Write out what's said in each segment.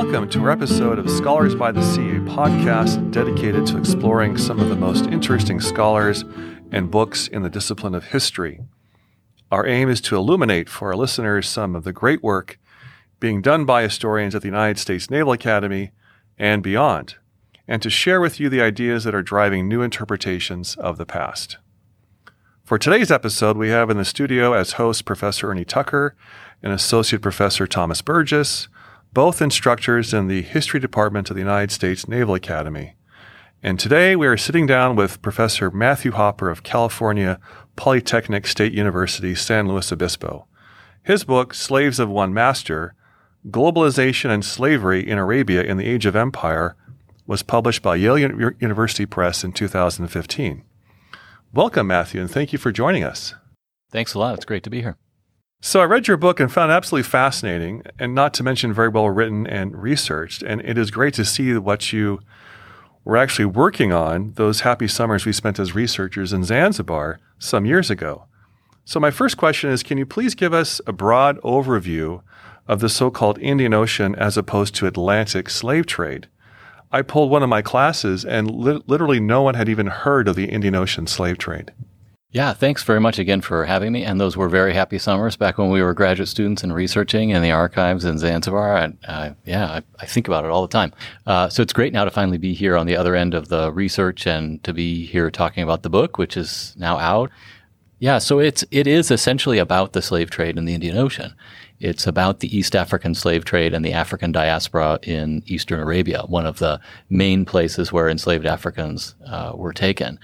Welcome to our episode of Scholars by the Sea, a podcast dedicated to exploring some of the most interesting scholars and books in the discipline of history. Our aim is to illuminate for our listeners some of the great work being done by historians at the United States Naval Academy and beyond, and to share with you the ideas that are driving new interpretations of the past. For today's episode, we have in the studio as hosts Professor Ernie Tucker and Associate Professor Thomas Burgess, both instructors in the History Department of the United States Naval Academy. And today we are sitting down with Professor Matthew Hopper of California Polytechnic State University, San Luis Obispo. His book, Slaves of One Master Globalization and Slavery in Arabia in the Age of Empire, was published by Yale University Press in 2015. Welcome, Matthew, and thank you for joining us. Thanks a lot. It's great to be here. So, I read your book and found it absolutely fascinating, and not to mention very well written and researched. And it is great to see what you were actually working on those happy summers we spent as researchers in Zanzibar some years ago. So, my first question is Can you please give us a broad overview of the so called Indian Ocean as opposed to Atlantic slave trade? I pulled one of my classes, and li- literally no one had even heard of the Indian Ocean slave trade. Yeah, thanks very much again for having me. And those were very happy summers back when we were graduate students and researching in the archives in Zanzibar. And uh, yeah, I, I, think about it all the time. Uh, so it's great now to finally be here on the other end of the research and to be here talking about the book, which is now out. Yeah, so it's it is essentially about the slave trade in the Indian Ocean. It's about the East African slave trade and the African diaspora in Eastern Arabia, one of the main places where enslaved Africans uh, were taken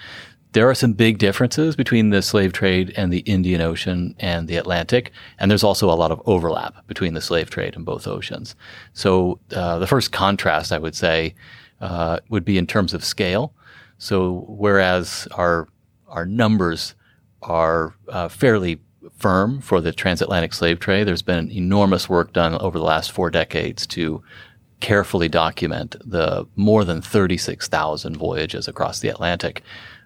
there are some big differences between the slave trade and the Indian Ocean and the Atlantic, and there's also a lot of overlap between the slave trade and both oceans. So uh, the first contrast, I would say, uh, would be in terms of scale. So whereas our our numbers are uh, fairly firm for the transatlantic slave trade, there's been enormous work done over the last four decades to carefully document the more than 36,000 voyages across the Atlantic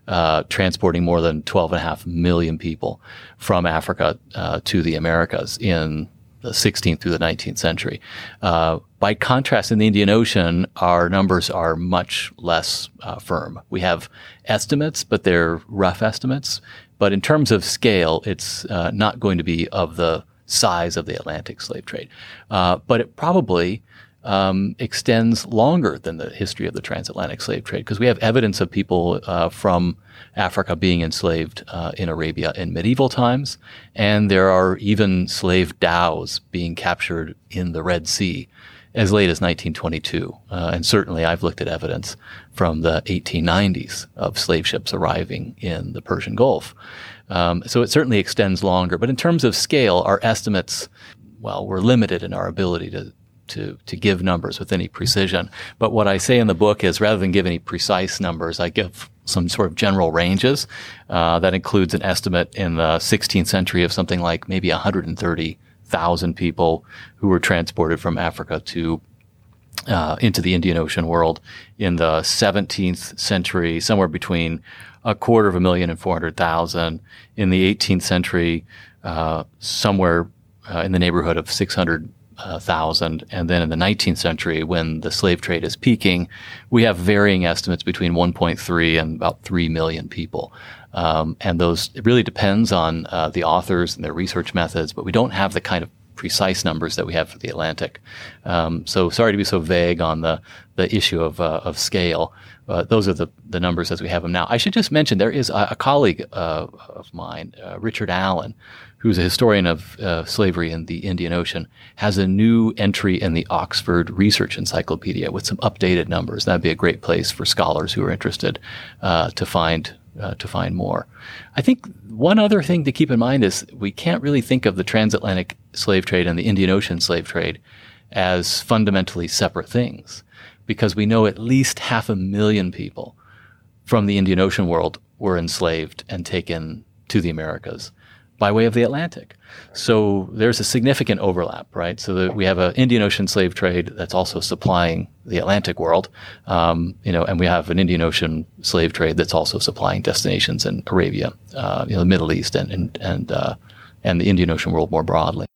uh, transporting more than 12.5 million people from Africa uh, to the Americas in the 16th through the 19th century. Uh, by contrast, in the Indian Ocean, our numbers are much less uh, firm. We have estimates, but they're rough estimates. But in terms of scale, it's uh, not going to be of the size of the Atlantic slave trade. Uh, but it probably um, extends longer than the history of the transatlantic slave trade because we have evidence of people uh, from Africa being enslaved uh, in Arabia in medieval times, and there are even slave dhows being captured in the Red Sea as late as 1922. Uh, and certainly I've looked at evidence from the 1890s of slave ships arriving in the Persian Gulf. Um, so it certainly extends longer. But in terms of scale, our estimates, well, we're limited in our ability to, to, to give numbers with any precision. But what I say in the book is rather than give any precise numbers, I give some sort of general ranges. Uh, that includes an estimate in the 16th century of something like maybe 130,000 people who were transported from Africa to uh, into the Indian Ocean world. In the 17th century, somewhere between a quarter of a million and 400,000. In the 18th century, uh, somewhere uh, in the neighborhood of 600 thousand, and then in the 19th century, when the slave trade is peaking, we have varying estimates between 1.3 and about 3 million people. Um, and those it really depends on uh, the authors and their research methods, but we don't have the kind of precise numbers that we have for the Atlantic. Um, so sorry to be so vague on the the issue of uh, of scale. Uh, those are the, the numbers as we have them now. I should just mention there is a, a colleague uh, of mine, uh, Richard Allen, who's a historian of uh, slavery in the Indian Ocean, has a new entry in the Oxford Research Encyclopedia with some updated numbers. That'd be a great place for scholars who are interested uh, to find uh, to find more. I think one other thing to keep in mind is we can't really think of the transatlantic slave trade and the Indian Ocean slave trade as fundamentally separate things, because we know at least half a million people from the Indian Ocean world were enslaved and taken to the Americas by way of the Atlantic. So there's a significant overlap, right? So we have an Indian Ocean slave trade that's also supplying the Atlantic world, um, you know, and we have an Indian Ocean slave trade that's also supplying destinations in Arabia, uh, you know, the Middle East, and and and, uh, and the Indian Ocean world more broadly.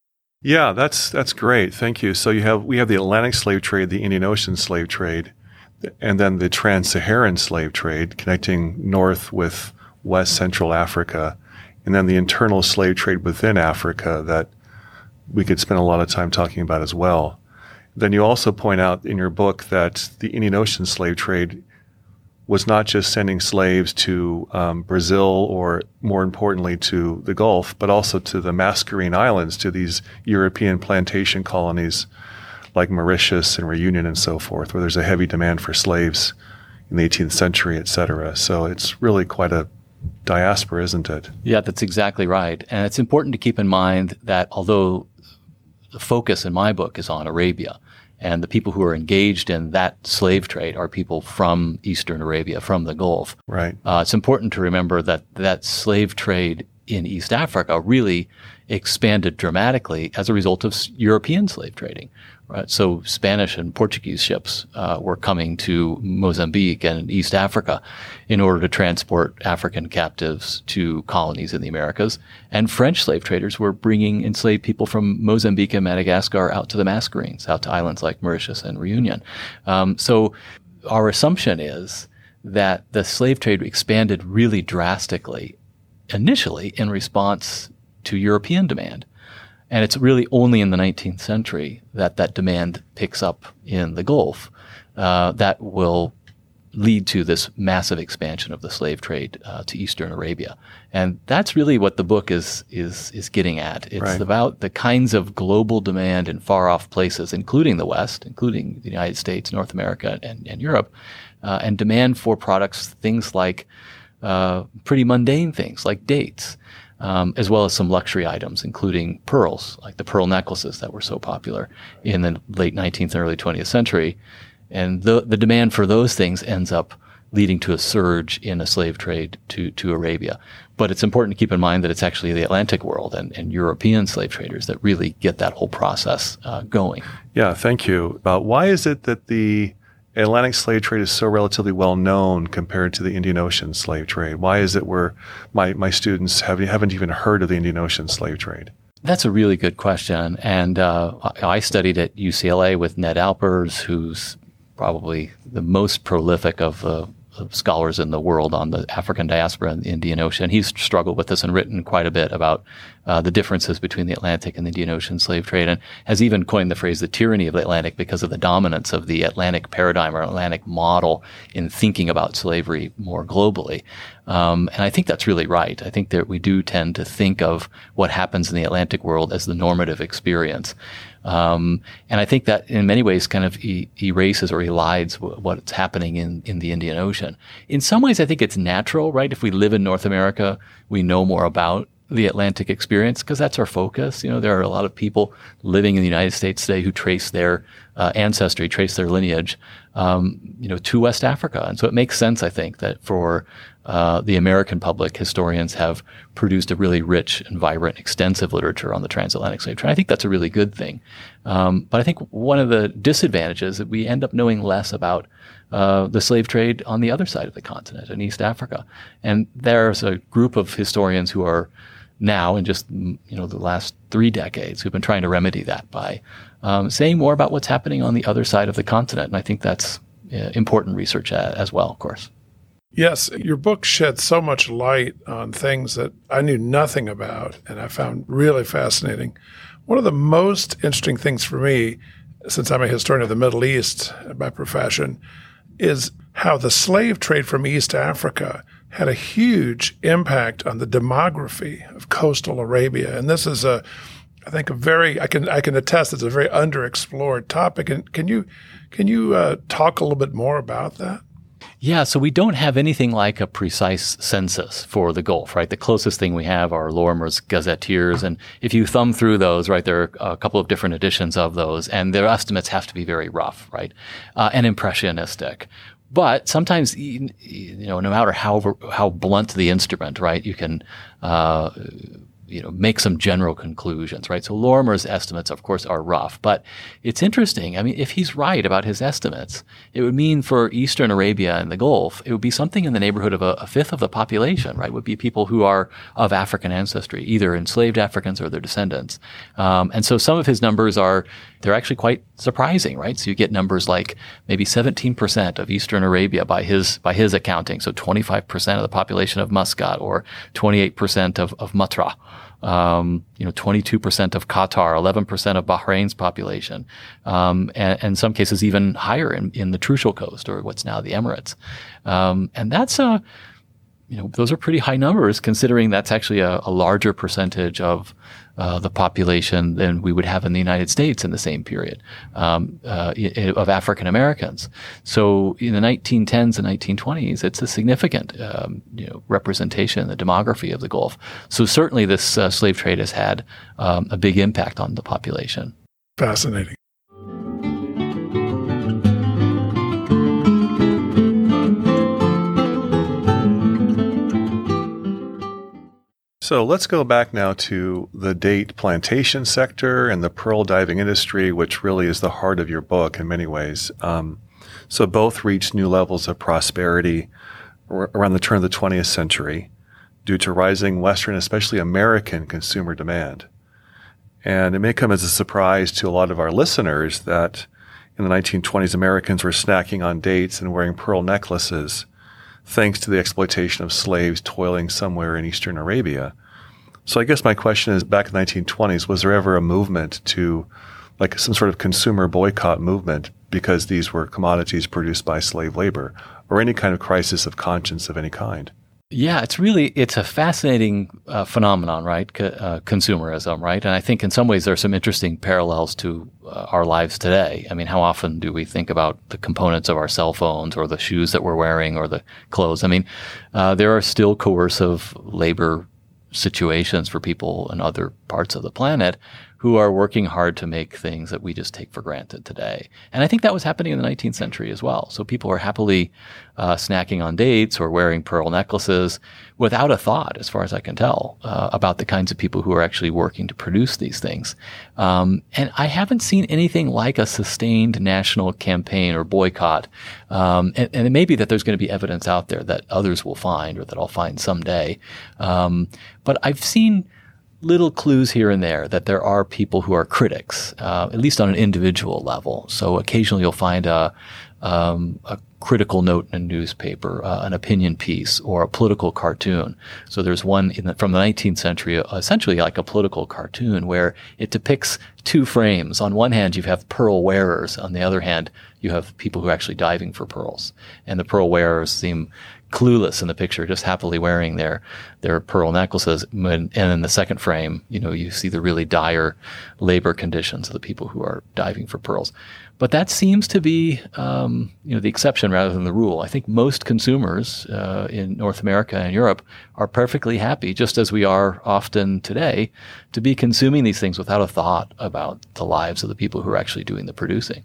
Yeah, that's that's great. Thank you. So you have we have the Atlantic slave trade, the Indian Ocean slave trade, and then the trans-Saharan slave trade connecting north with west central Africa, and then the internal slave trade within Africa that we could spend a lot of time talking about as well. Then you also point out in your book that the Indian Ocean slave trade was not just sending slaves to um, Brazil or, more importantly, to the Gulf, but also to the Mascarene Islands, to these European plantation colonies like Mauritius and Reunion and so forth, where there's a heavy demand for slaves in the 18th century, et cetera. So it's really quite a diaspora, isn't it? Yeah, that's exactly right. And it's important to keep in mind that although the focus in my book is on Arabia, and the people who are engaged in that slave trade are people from Eastern Arabia, from the Gulf. Right. Uh, it's important to remember that that slave trade in East Africa really expanded dramatically as a result of European slave trading. Right? So Spanish and Portuguese ships uh, were coming to Mozambique and East Africa in order to transport African captives to colonies in the Americas. And French slave traders were bringing enslaved people from Mozambique and Madagascar out to the Mascarenes, out to islands like Mauritius and Reunion. Um, so our assumption is that the slave trade expanded really drastically initially in response to European demand. And it's really only in the 19th century that that demand picks up in the Gulf uh, that will lead to this massive expansion of the slave trade uh, to Eastern Arabia. And that's really what the book is is is getting at. It's right. about the kinds of global demand in far off places, including the West, including the United States, North America, and, and Europe, uh, and demand for products, things like uh, pretty mundane things like dates um, as well as some luxury items, including pearls, like the pearl necklaces that were so popular in the late 19th and early 20th century. And the, the demand for those things ends up leading to a surge in a slave trade to, to Arabia. But it's important to keep in mind that it's actually the Atlantic world and, and European slave traders that really get that whole process uh, going. Yeah, thank you. Uh, why is it that the Atlantic slave trade is so relatively well known compared to the Indian Ocean slave trade? Why is it where my, my students have, haven't even heard of the Indian Ocean slave trade? That's a really good question. And uh, I studied at UCLA with Ned Alpers, who's probably the most prolific of the scholars in the world on the African diaspora and the Indian Ocean. He's struggled with this and written quite a bit about uh, the differences between the Atlantic and the Indian Ocean slave trade, and has even coined the phrase the tyranny of the Atlantic because of the dominance of the Atlantic paradigm or Atlantic model in thinking about slavery more globally. Um, and I think that's really right. I think that we do tend to think of what happens in the Atlantic world as the normative experience. Um, and I think that in many ways kind of erases or elides what's happening in, in the Indian Ocean. In some ways, I think it's natural, right? If we live in North America, we know more about the Atlantic experience because that's our focus. You know, there are a lot of people living in the United States today who trace their uh, ancestry, trace their lineage, um, you know, to West Africa, and so it makes sense, I think, that for uh, the American public, historians have produced a really rich and vibrant, extensive literature on the transatlantic slave trade. I think that's a really good thing. Um, but I think one of the disadvantages is that we end up knowing less about uh, the slave trade on the other side of the continent in East Africa. And there's a group of historians who are now in just you know the last three decades who've been trying to remedy that by um, saying more about what's happening on the other side of the continent. And I think that's uh, important research uh, as well, of course. Yes, your book shed so much light on things that I knew nothing about and I found really fascinating. One of the most interesting things for me, since I'm a historian of the Middle East by profession, is how the slave trade from East Africa had a huge impact on the demography of coastal Arabia. And this is a I think a very I can I can attest it's a very underexplored topic. And can you can you uh, talk a little bit more about that? Yeah, so we don't have anything like a precise census for the Gulf, right? The closest thing we have are Lorimer's gazetteers. And if you thumb through those, right, there are a couple of different editions of those, and their estimates have to be very rough, right? Uh, and impressionistic. But sometimes, you know, no matter how, how blunt the instrument, right, you can, uh, you know, make some general conclusions, right? So Lorimer's estimates, of course, are rough, but it's interesting. I mean, if he's right about his estimates, it would mean for Eastern Arabia and the Gulf, it would be something in the neighborhood of a, a fifth of the population, right? Would be people who are of African ancestry, either enslaved Africans or their descendants. Um, and so some of his numbers are, they're actually quite surprising, right? So you get numbers like maybe 17% of Eastern Arabia by his, by his accounting. So 25% of the population of Muscat or 28% of, of Matra um, you know, 22% of Qatar, 11% of Bahrain's population, um, and, and, in some cases even higher in, in the Trucial Coast or what's now the Emirates. Um, and that's a, you know, those are pretty high numbers considering that's actually a, a larger percentage of uh, the population than we would have in the United States in the same period um, uh, of African Americans. So in the 1910s and 1920s, it's a significant um, you know, representation in the demography of the Gulf. So certainly this uh, slave trade has had um, a big impact on the population. Fascinating. So let's go back now to the date plantation sector and the pearl diving industry, which really is the heart of your book in many ways. Um, so both reached new levels of prosperity around the turn of the 20th century due to rising Western, especially American consumer demand. And it may come as a surprise to a lot of our listeners that in the 1920s, Americans were snacking on dates and wearing pearl necklaces thanks to the exploitation of slaves toiling somewhere in Eastern Arabia. So I guess my question is back in the 1920s, was there ever a movement to like some sort of consumer boycott movement because these were commodities produced by slave labor or any kind of crisis of conscience of any kind? Yeah, it's really it's a fascinating uh, phenomenon, right? Uh, consumerism, right? And I think in some ways there are some interesting parallels to uh, our lives today. I mean, how often do we think about the components of our cell phones or the shoes that we're wearing or the clothes? I mean, uh, there are still coercive labor situations for people in other parts of the planet who are working hard to make things that we just take for granted today. And I think that was happening in the 19th century as well. So people are happily uh, snacking on dates or wearing pearl necklaces without a thought, as far as I can tell, uh, about the kinds of people who are actually working to produce these things. Um, and I haven't seen anything like a sustained national campaign or boycott. Um, and, and, it may be that there's going to be evidence out there that others will find or that I'll find someday. Um, but I've seen little clues here and there that there are people who are critics, uh, at least on an individual level. So occasionally you'll find a, um, a critical note in a newspaper, uh, an opinion piece, or a political cartoon. So there's one the, from the 19th century, uh, essentially like a political cartoon, where it depicts two frames. On one hand, you have pearl wearers. On the other hand, you have people who are actually diving for pearls. And the pearl wearers seem clueless in the picture, just happily wearing their their pearl necklaces. And in the second frame, you know, you see the really dire labor conditions of the people who are diving for pearls. But that seems to be, um, you know, the exception rather than the rule. I think most consumers uh, in North America and Europe are perfectly happy, just as we are often today, to be consuming these things without a thought about the lives of the people who are actually doing the producing.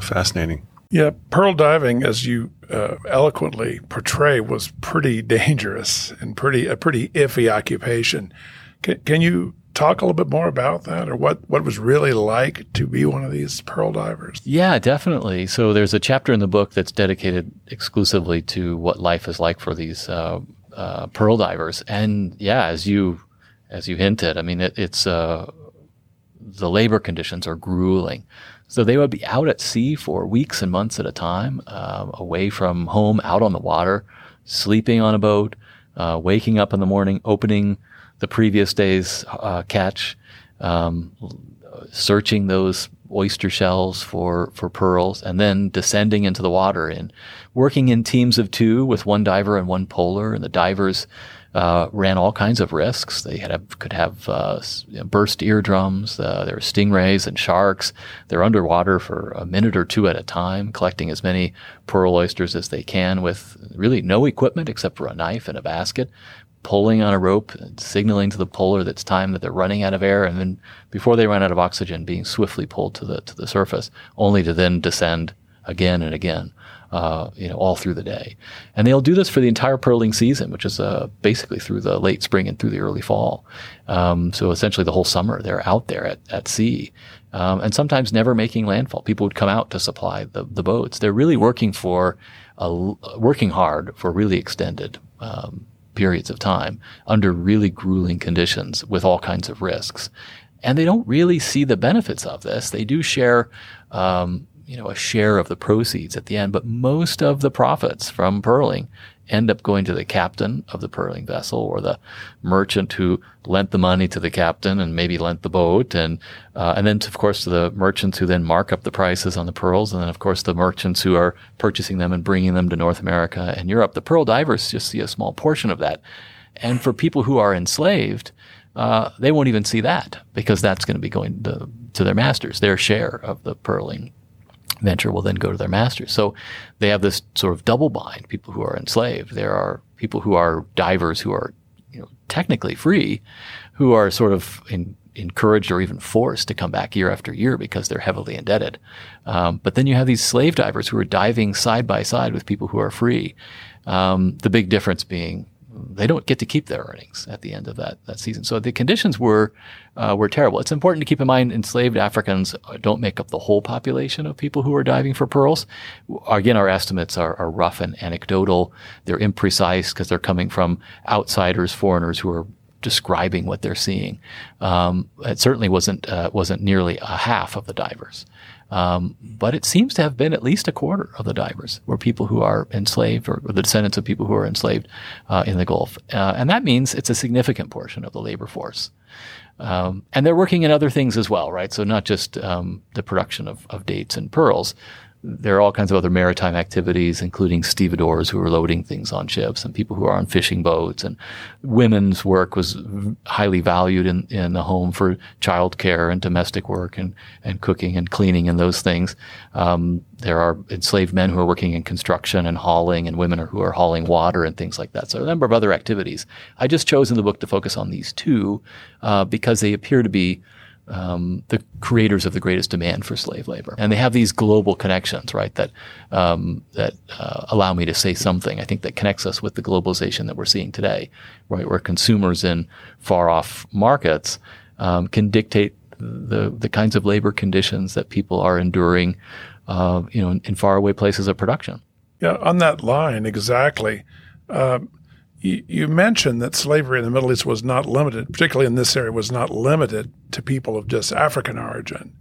Fascinating. Yeah, pearl diving, as you uh, eloquently portray, was pretty dangerous and pretty a pretty iffy occupation. Can, can you talk a little bit more about that, or what what was really like to be one of these pearl divers? Yeah, definitely. So there's a chapter in the book that's dedicated exclusively to what life is like for these uh, uh, pearl divers, and yeah, as you as you hinted, I mean, it, it's uh, the labor conditions are grueling. So they would be out at sea for weeks and months at a time, uh, away from home, out on the water, sleeping on a boat, uh, waking up in the morning, opening the previous day's uh, catch, um, searching those oyster shells for, for pearls, and then descending into the water and working in teams of two with one diver and one puller. And the divers uh, ran all kinds of risks. They had could have uh, burst eardrums. Uh, there were stingrays and sharks. They're underwater for a minute or two at a time, collecting as many pearl oysters as they can with really no equipment except for a knife and a basket. Pulling on a rope, signaling to the that it's time that they're running out of air, and then before they run out of oxygen, being swiftly pulled to the to the surface, only to then descend again and again. Uh, you know, all through the day, and they'll do this for the entire pearling season, which is uh, basically through the late spring and through the early fall. Um, so essentially, the whole summer they're out there at, at sea, um, and sometimes never making landfall. People would come out to supply the, the boats. They're really working for a, working hard for really extended um, periods of time under really grueling conditions with all kinds of risks and they don't really see the benefits of this. They do share, um, you know, a share of the proceeds at the end, but most of the profits from pearling end up going to the captain of the pearling vessel or the merchant who lent the money to the captain and maybe lent the boat, and uh, and then of course to the merchants who then mark up the prices on the pearls, and then of course the merchants who are purchasing them and bringing them to North America and Europe. The pearl divers just see a small portion of that, and for people who are enslaved uh, they won't even see that because that's going to be going to, to their masters. Their share of the pearling venture will then go to their masters. So they have this sort of double bind. People who are enslaved. There are people who are divers who are, you know, technically free, who are sort of in, encouraged or even forced to come back year after year because they're heavily indebted. Um, but then you have these slave divers who are diving side by side with people who are free. Um, the big difference being they don't get to keep their earnings at the end of that, that season. So the conditions were uh, were terrible. It's important to keep in mind enslaved Africans don't make up the whole population of people who are diving for pearls. Again, our estimates are, are rough and anecdotal. They're imprecise because they're coming from outsiders, foreigners who are describing what they're seeing. Um, it certainly wasn't uh, wasn't nearly a half of the divers. Um, but it seems to have been at least a quarter of the divers were people who are enslaved or, or the descendants of people who are enslaved uh, in the Gulf. Uh, and that means it's a significant portion of the labor force. Um, and they're working in other things as well, right? So not just um, the production of, of dates and pearls, there are all kinds of other maritime activities, including stevedores who are loading things on ships and people who are on fishing boats. And women's work was highly valued in, in the home for childcare and domestic work and, and cooking and cleaning and those things. Um, there are enslaved men who are working in construction and hauling and women who are hauling water and things like that. So a number of other activities. I just chose in the book to focus on these two uh, because they appear to be um, the creators of the greatest demand for slave labor, and they have these global connections, right? That um, that uh, allow me to say something. I think that connects us with the globalization that we're seeing today, right? Where consumers in far off markets um, can dictate the the kinds of labor conditions that people are enduring, uh, you know, in, in faraway places of production. Yeah, on that line exactly. Uh, you, mentioned that slavery in the Middle East was not limited, particularly in this area, was not limited to people of just African origin.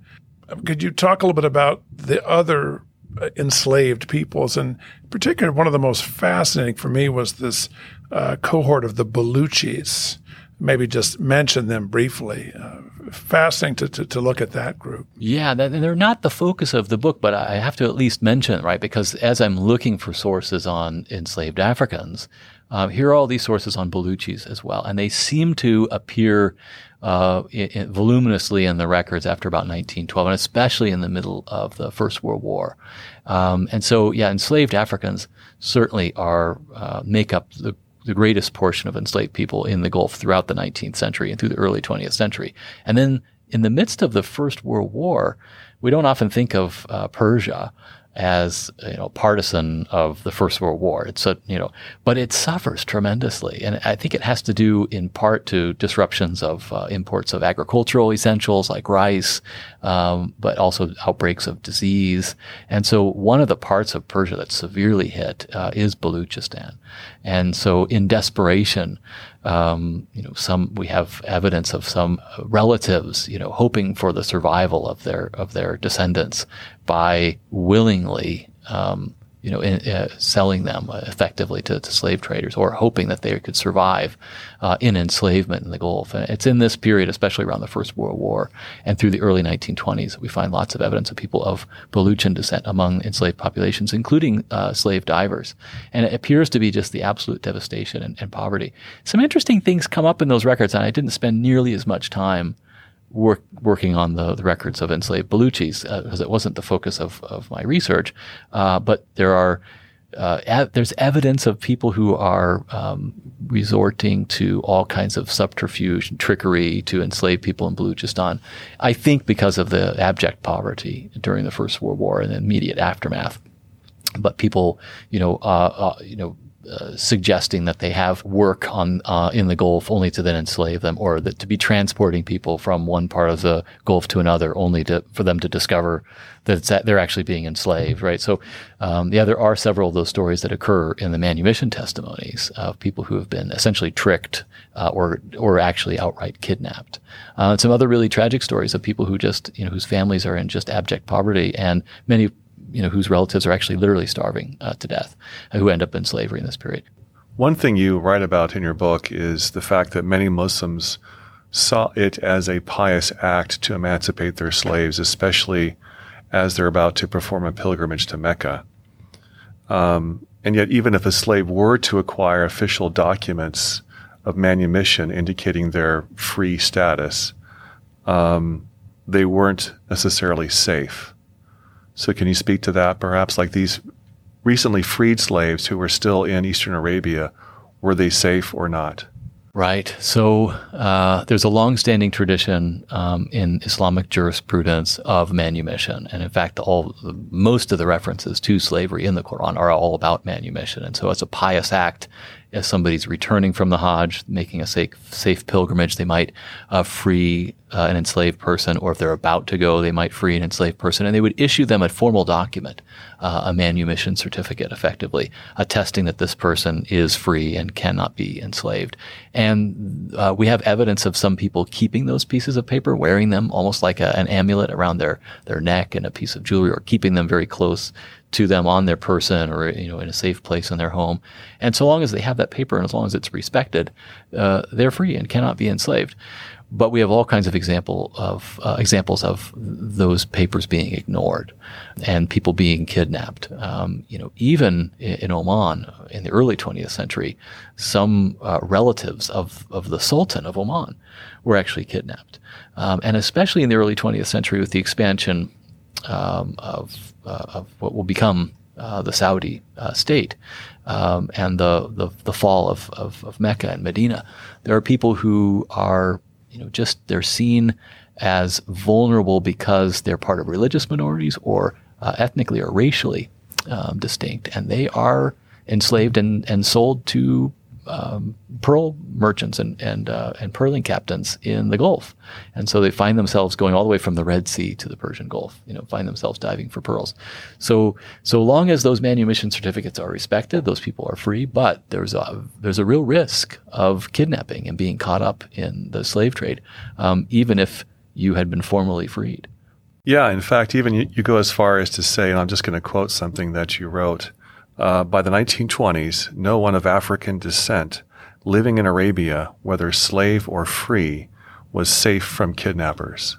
Could you talk a little bit about the other uh, enslaved peoples? And particularly, one of the most fascinating for me was this uh, cohort of the Baluchis. Maybe just mention them briefly. Uh, fascinating to, to, to, look at that group. Yeah, they're not the focus of the book, but I have to at least mention, right? Because as I'm looking for sources on enslaved Africans, um, here are all these sources on Baluchis as well, and they seem to appear uh, in, in, voluminously in the records after about 1912, and especially in the middle of the First World War. Um, and so, yeah, enslaved Africans certainly are uh, make up the the greatest portion of enslaved people in the Gulf throughout the 19th century and through the early 20th century. And then in the midst of the First World War, we don't often think of uh, Persia as you know partisan of the First World War. It's a you know, but it suffers tremendously, and I think it has to do in part to disruptions of uh, imports of agricultural essentials like rice, um, but also outbreaks of disease. And so one of the parts of Persia that's severely hit uh, is Baluchistan, and so in desperation. Um, you know, some we have evidence of some relatives, you know, hoping for the survival of their of their descendants by willingly, um, you know, in, uh, selling them effectively to, to, slave traders or hoping that they could survive uh, in enslavement in the Gulf. And it's in this period, especially around the First World War and through the early 1920s, that we find lots of evidence of people of Baluchan descent among enslaved populations, including uh, slave divers. And it appears to be just the absolute devastation and, and poverty. Some interesting things come up in those records, and I didn't spend nearly as much time work, working on the, the, records of enslaved Baluchis because uh, it wasn't the focus of, of my research. Uh, but there are uh, ev- there's evidence of people who are um, resorting to all kinds of subterfuge and trickery to enslave people in Baluchistan. I think because of the abject poverty during the First World War and the immediate aftermath. But people, you know, uh, uh, you know, uh, suggesting that they have work on uh, in the Gulf only to then enslave them, or that to be transporting people from one part of the Gulf to another only to for them to discover that they're actually being enslaved, right? So, um, yeah, there are several of those stories that occur in the manumission testimonies of people who have been essentially tricked uh, or or actually outright kidnapped. Uh, some other really tragic stories of people who just you know whose families are in just abject poverty, and many you know, whose relatives are actually literally starving uh, to death, uh, who end up in slavery in this period. One thing you write about in your book is the fact that many Muslims saw it as a pious act to emancipate their slaves, especially as they're about to perform a pilgrimage to Mecca. Um, and yet, even if a slave were to acquire official documents of manumission indicating their free status, um, they weren't necessarily safe. So, can you speak to that perhaps? Like these recently freed slaves who were still in Eastern Arabia, were they safe or not? Right. So uh, there's a long-standing tradition um, in Islamic jurisprudence of manumission, and in fact, all most of the references to slavery in the Quran are all about manumission. And so, as a pious act, if somebody's returning from the Hajj, making a safe, safe pilgrimage, they might uh, free uh, an enslaved person, or if they're about to go, they might free an enslaved person, and they would issue them a formal document, uh, a manumission certificate, effectively attesting that this person is free and cannot be enslaved. And uh, we have evidence of some people keeping those pieces of paper, wearing them almost like a, an amulet around their their neck and a piece of jewelry, or keeping them very close to them on their person or you know in a safe place in their home. And so long as they have that paper and as long as it's respected, uh, they're free and cannot be enslaved. But we have all kinds of example of uh, examples of those papers being ignored and people being kidnapped. Um, you know, even in Oman in the early 20th century, some uh, relatives of of the Sultan of Oman were actually kidnapped, um, and especially in the early 20th century with the expansion um, of, uh, of what will become uh, the Saudi uh, state um, and the, the, the fall of, of, of, Mecca and Medina, there are people who are you know just they're seen as vulnerable because they're part of religious minorities or uh, ethnically or racially um, distinct, and they are enslaved and, and sold to um, pearl merchants and and uh, and pearling captains in the Gulf, and so they find themselves going all the way from the Red Sea to the Persian Gulf. You know, find themselves diving for pearls. So so long as those manumission certificates are respected, those people are free. But there's a there's a real risk of kidnapping and being caught up in the slave trade, um, even if you had been formally freed. Yeah, in fact, even you, you go as far as to say, and I'm just going to quote something that you wrote. Uh, by the 1920s, no one of African descent living in Arabia, whether slave or free, was safe from kidnappers.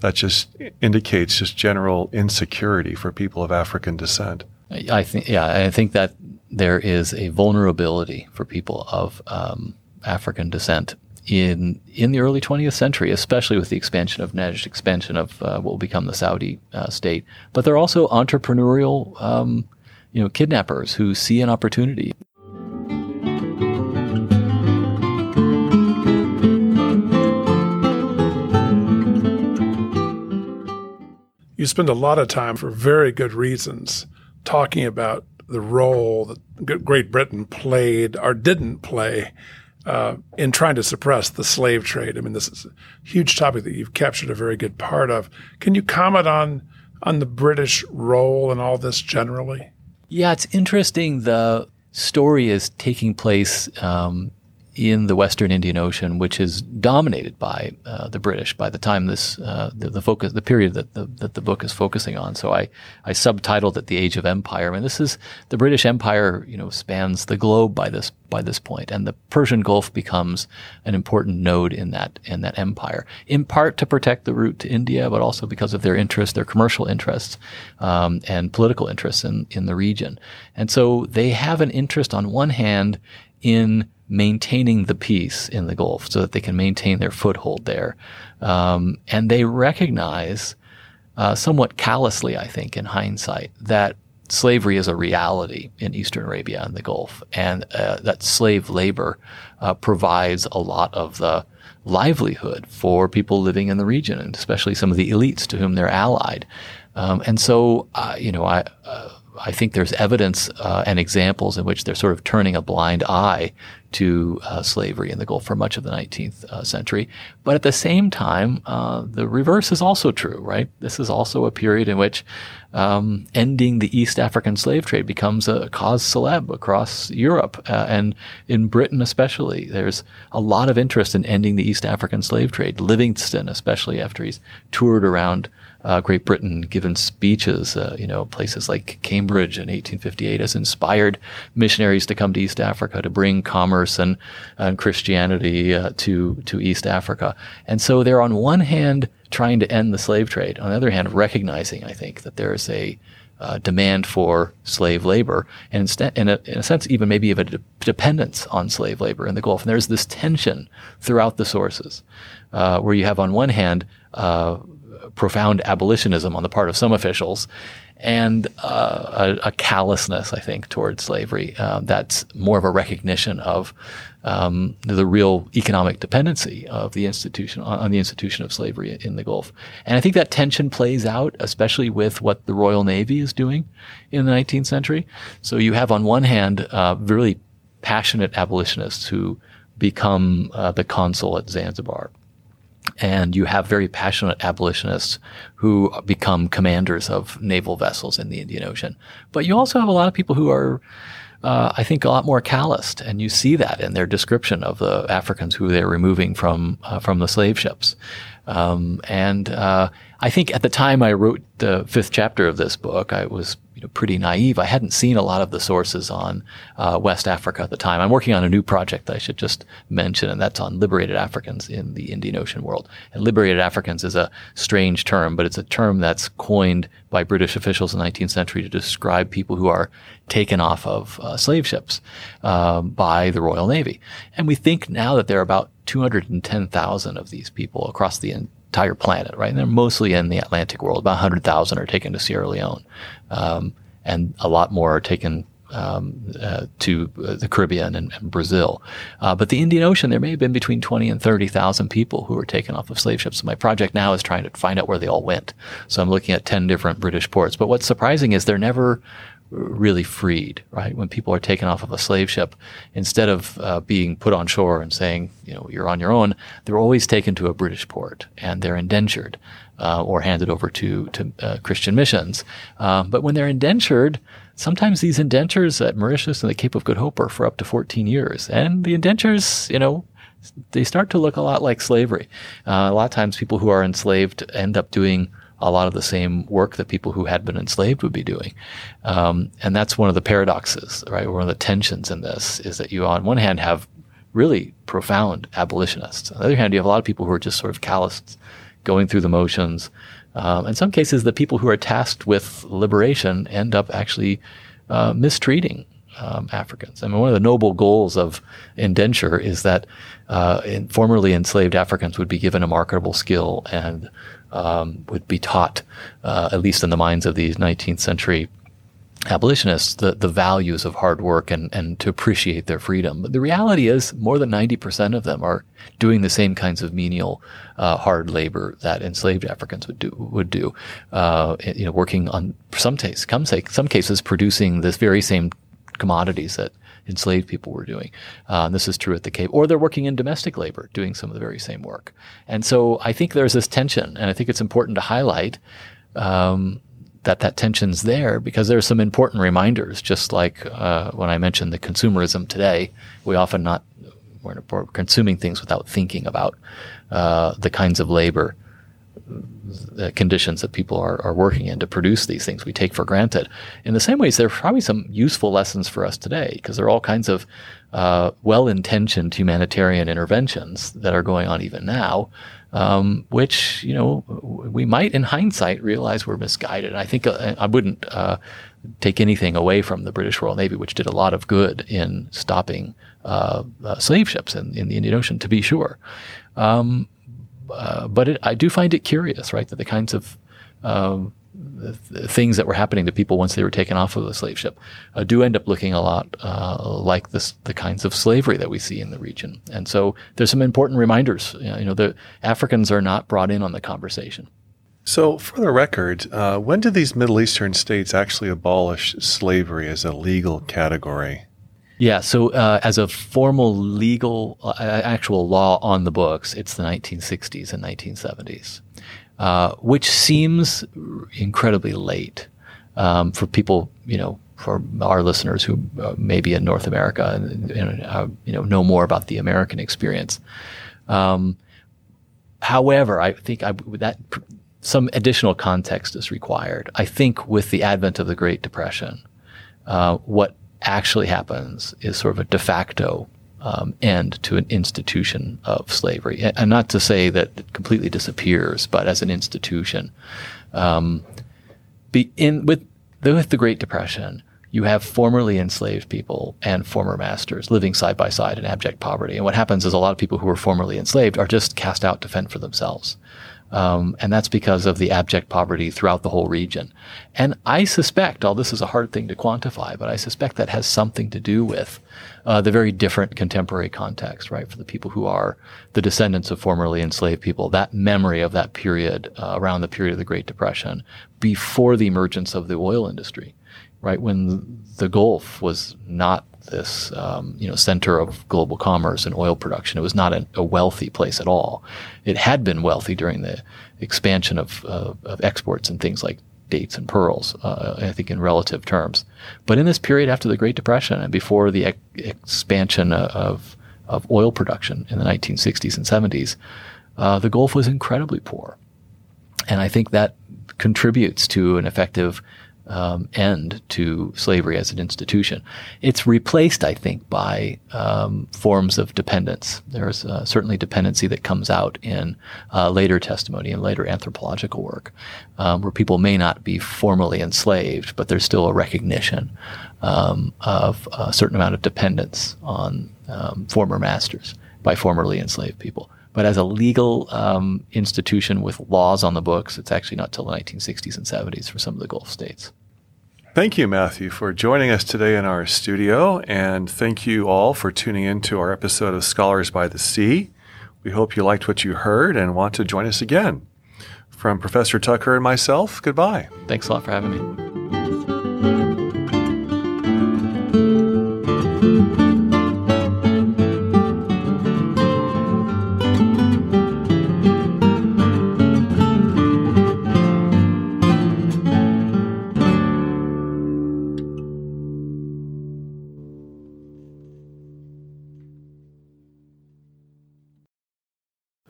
That just indicates just general insecurity for people of African descent. I think, yeah, I think that there is a vulnerability for people of um, African descent in in the early 20th century, especially with the expansion of Najd, expansion of uh, what will become the Saudi uh, state. But there are also entrepreneurial um, you know, kidnappers who see an opportunity. You spend a lot of time, for very good reasons, talking about the role that Great Britain played or didn't play uh, in trying to suppress the slave trade. I mean, this is a huge topic that you've captured a very good part of. Can you comment on on the British role in all this generally? Yeah, it's interesting. The story is taking place um, in the Western Indian Ocean, which is dominated by uh, the British by the time this uh, the, the, focus the period that the, that the book is focusing on. So I I subtitled it "The Age of Empire." Mean, this is the British Empire. You know, spans the globe by this by this point, and the Persian Gulf becomes an important node in that in that empire. In part to protect the route to India, but also because of their interests, their commercial interests, um, and political interests in in the region. And so they have an interest on one hand in maintaining the peace in the Gulf so that they can maintain their foothold there. Um, and they recognize, uh, somewhat callously, I think, in hindsight, that slavery is a reality in Eastern Arabia and the Gulf, and uh, that slave labor uh, provides a lot of the livelihood for people living in the region, and especially some of the elites to whom they're allied. Um, and so, uh, you know, I uh, I think there's evidence uh, and examples in which they're sort of turning a blind eye to uh, slavery in the Gulf for much of the 19th uh, century. But at the same time, uh, the reverse is also true, right? This is also a period in which um, ending the East African slave trade becomes a cause celeb across Europe uh, and in Britain especially. There's a lot of interest in ending the East African slave trade. Livingstone, especially after he's toured around uh, Great Britain, given speeches, uh, you know, places like Cambridge in 1858 has inspired missionaries to come to East Africa to bring commerce and, and Christianity uh, to, to East Africa. And so they're on one hand trying to end the slave trade, on the other hand, recognizing, I think, that there is a uh, demand for slave labor, and instead, in a, in a sense, even maybe of a de- dependence on slave labor in the Gulf. And there's this tension throughout the sources, uh, where you have on one hand uh, profound abolitionism on the part of some officials and uh, a, a, callousness, I think, towards slavery. Uh, that's more of a recognition of um, the real economic dependency of the institution on, the institution of slavery in the Gulf. And I think that tension plays out, especially with what the Royal Navy is doing in the 19th century. So you have, on one hand, uh, really passionate abolitionists who become uh, the consul at Zanzibar and you have very passionate abolitionists who become commanders of naval vessels in the Indian Ocean. But you also have a lot of people who are, uh, I think, a lot more calloused, and you see that in their description of the Africans who they're removing from uh, from the slave ships. Um, and uh, I think at the time I wrote the fifth chapter of this book, I was know, pretty naive. I hadn't seen a lot of the sources on uh, West Africa at the time. I'm working on a new project I should just mention, and that's on liberated Africans in the Indian Ocean world. And liberated Africans is a strange term, but it's a term that's coined by British officials in the 19th century to describe people who are taken off of uh, slave ships um, by the Royal Navy. And we think now that there are about 210,000 of these people across the entire planet, right? And they're mostly in the Atlantic world. About 100,000 are taken to Sierra Leone, um, and a lot more are taken um, uh, to uh, the Caribbean and, and Brazil. Uh, but the Indian Ocean, there may have been between 20 and 30,000 people who were taken off of slave ships. So my project now is trying to find out where they all went. So I'm looking at 10 different British ports. But what's surprising is they're never really freed, right? When people are taken off of a slave ship, instead of uh, being put on shore and saying, you know, you're on your own, they're always taken to a British port and they're indentured uh, or handed over to to uh, Christian missions. Um, but when they're indentured, sometimes these indentures at Mauritius and the Cape of Good Hope are for up to 14 years, and the indentures, you know. They start to look a lot like slavery. Uh, a lot of times, people who are enslaved end up doing a lot of the same work that people who had been enslaved would be doing. Um, and that's one of the paradoxes, right? One of the tensions in this is that you, on one hand, have really profound abolitionists. On the other hand, you have a lot of people who are just sort of calloused, going through the motions. Um, in some cases, the people who are tasked with liberation end up actually uh, mistreating um, Africans. I mean, one of the noble goals of indenture is that uh, in, formerly enslaved Africans would be given a marketable skill and um, would be taught, uh, at least in the minds of these 19th century abolitionists, the, the values of hard work and, and to appreciate their freedom. But the reality is more than 90% of them are doing the same kinds of menial, uh, hard labor that enslaved Africans would do, would do, uh, you know, working on some, case, some, some cases producing this very same commodities that enslaved people were doing. Uh, this is true at the Cape. Or they're working in domestic labor, doing some of the very same work. And so I think there's this tension, and I think it's important to highlight um, that that tension's there because there's some important reminders. Just like uh, when I mentioned the consumerism today, we often not we're, consuming things without thinking about uh, the kinds of labor the conditions that people are, are working in to produce these things we take for granted. In the same ways, there are probably some useful lessons for us today because there are all kinds of uh, well-intentioned humanitarian interventions that are going on even now, um, which you know we might, in hindsight, realize were misguided. And I think uh, I wouldn't uh, take anything away from the British Royal Navy, which did a lot of good in stopping uh, uh, slave ships in, in, the Indian Ocean, to be sure. Um, uh, but it, I do find it curious, right, that the kinds of um, things that were happening to people once they were taken off of the slave ship uh, do end up looking a lot uh, like this, the kinds of slavery that we see in the region. And so there's some important reminders. You know, the Africans are not brought in on the conversation. So, for the record, uh, when did these Middle Eastern states actually abolish slavery as a legal category? Yeah, so uh, as a formal legal, uh, actual law on the books, it's the 1960s and 1970s, uh, which seems incredibly late um, for people, you know, for our listeners who uh, may be in North America and, and uh, you know know more about the American experience. Um, however, I think I, that some additional context is required. I think with the advent of the Great Depression, uh, what actually happens is sort of a de facto um, end to an institution of slavery. And not to say that it completely disappears, but as an institution. Um, in, with, with the Great Depression, you have formerly enslaved people and former masters living side by side in abject poverty. And what happens is a lot of people who were formerly enslaved are just cast out to fend for themselves. Um, and that's because of the abject poverty throughout the whole region. And I suspect, all this is a hard thing to quantify, but I suspect that has something to do with uh, the very different contemporary context, right? For the people who are the descendants of formerly enslaved people, that memory of that period uh, around the period of the Great Depression before the emergence of the oil industry, right? When the Gulf was not this um, you know center of global commerce and oil production. It was not a, a wealthy place at all. It had been wealthy during the expansion of, uh, of exports and things like dates and pearls, uh, I think in relative terms. But in this period after the Great Depression and before the ex- expansion of, of oil production in the 1960s and 70s, uh, the Gulf was incredibly poor. And I think that contributes to an effective um, end to slavery as an institution. It's replaced, I think, by um, forms of dependence. There's uh, certainly dependency that comes out in uh, later testimony and later anthropological work, um, where people may not be formally enslaved, but there's still a recognition um, of a certain amount of dependence on um, former masters by formerly enslaved people. But as a legal um, institution with laws on the books, it's actually not till the 1960s and 70s for some of the Gulf states. Thank you, Matthew, for joining us today in our studio. And thank you all for tuning in to our episode of Scholars by the Sea. We hope you liked what you heard and want to join us again. From Professor Tucker and myself, goodbye. Thanks a lot for having me.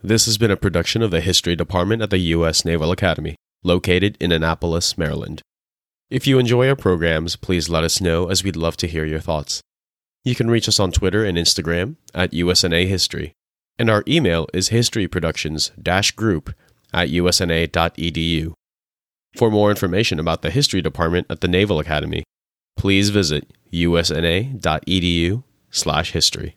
This has been a production of the History Department at the U.S. Naval Academy, located in Annapolis, Maryland. If you enjoy our programs, please let us know as we'd love to hear your thoughts. You can reach us on Twitter and Instagram at USNA History, and our email is historyproductions-group at usna.edu. For more information about the History Department at the Naval Academy, please visit usna.edu/history.